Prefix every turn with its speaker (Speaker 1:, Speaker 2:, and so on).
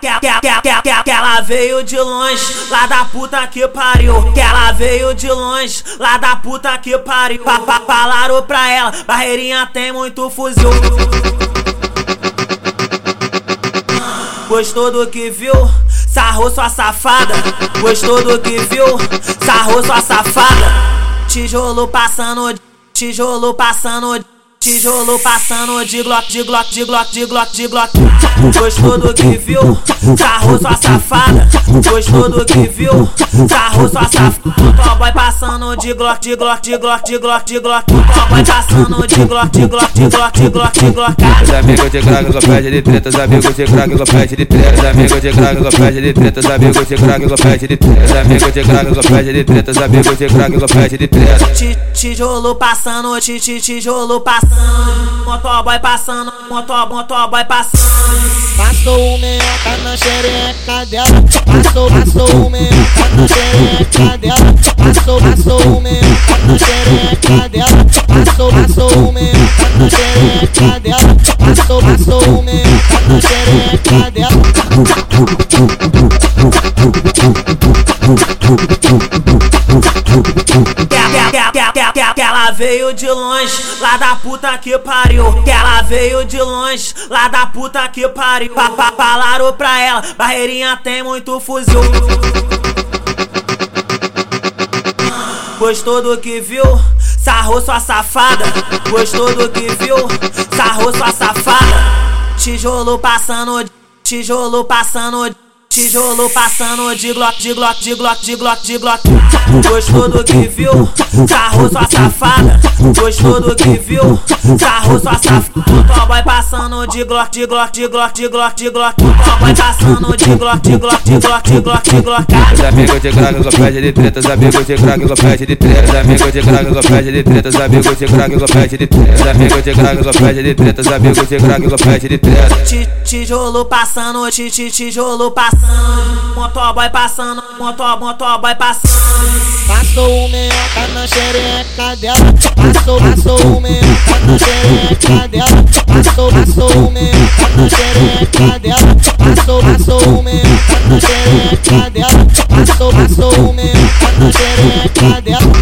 Speaker 1: que ela veio de longe, lá da puta que pariu. Que ela veio de longe, lá da puta que pariu. Pa, pa, falaram pra ela, barreirinha tem muito fuzil. Gostou do que viu? Sarrou sua safada. Gostou do que viu? Sarrou sua safada. Tijolo passando, tijolo passando. Tijolo passando de glock, de glock, de glock, de glock, de glock. Gostou do que viu? Sarrou sua safada. Gostou do que viu? Sarrou sua safada. boy passando de glock, de glock, de glock, de glock, de glock. boy passando de glock, de glock, de glock, de glock, de glock.
Speaker 2: Os amigos de crack com pede de treta, os amigos de crack com pede de treta, os amigos de crack com pede de treta, os amigos de crack com pede de treta, os amigos de crack com pede de treta, os amigos de crack pede de treta.
Speaker 1: Tijolo passando, tijolo passando. Motoboy passando, motoboy passando.
Speaker 3: Passou o meca na xereca dela. Passou, passou o meca na xereca dela. Passou, passou o meca na xereca dela. Passou, passou o meca na xereca dela. Passou, passou o meca na xereca dela
Speaker 1: que ela veio de longe, lá da puta que pariu. Que ela veio de longe, lá da puta que pariu. Pa, pa, falaram pra ela, barreirinha tem muito fuzil. Gostou do que viu? Sarrou sua safada. Gostou do que viu? Sarrou sua safada. Tijolo passando, tijolo passando. Tijolo passando de glock, de glock, de glock, de glock, de glock. Gostou do que viu? Sarrou sua safada. Gostou do que viu? Sarrou sua safada. boy passando de glock, de glock, de glock, de glock, de glock. boy passando de glock, de glock, de glock, de glock, de glock.
Speaker 2: Os amigos de crack com pede de treta, os amigos de crack com pede de treta, os amigos de crack com pede de treta, os amigos de crack com pede de treta, os amigos de crack com pede de treta, os amigos de crack com pede de treta.
Speaker 1: Tijolo passando, tijolo passando passando, motoboy passando, moto, motoboy passando.
Speaker 3: Passou o meca na xereca dela. Passou, passou o meca na xereca dela. Passou, passou o meca na xereca dela. Passou, passou o meca na xereca dela. Passou, passou o meca na xereca dela.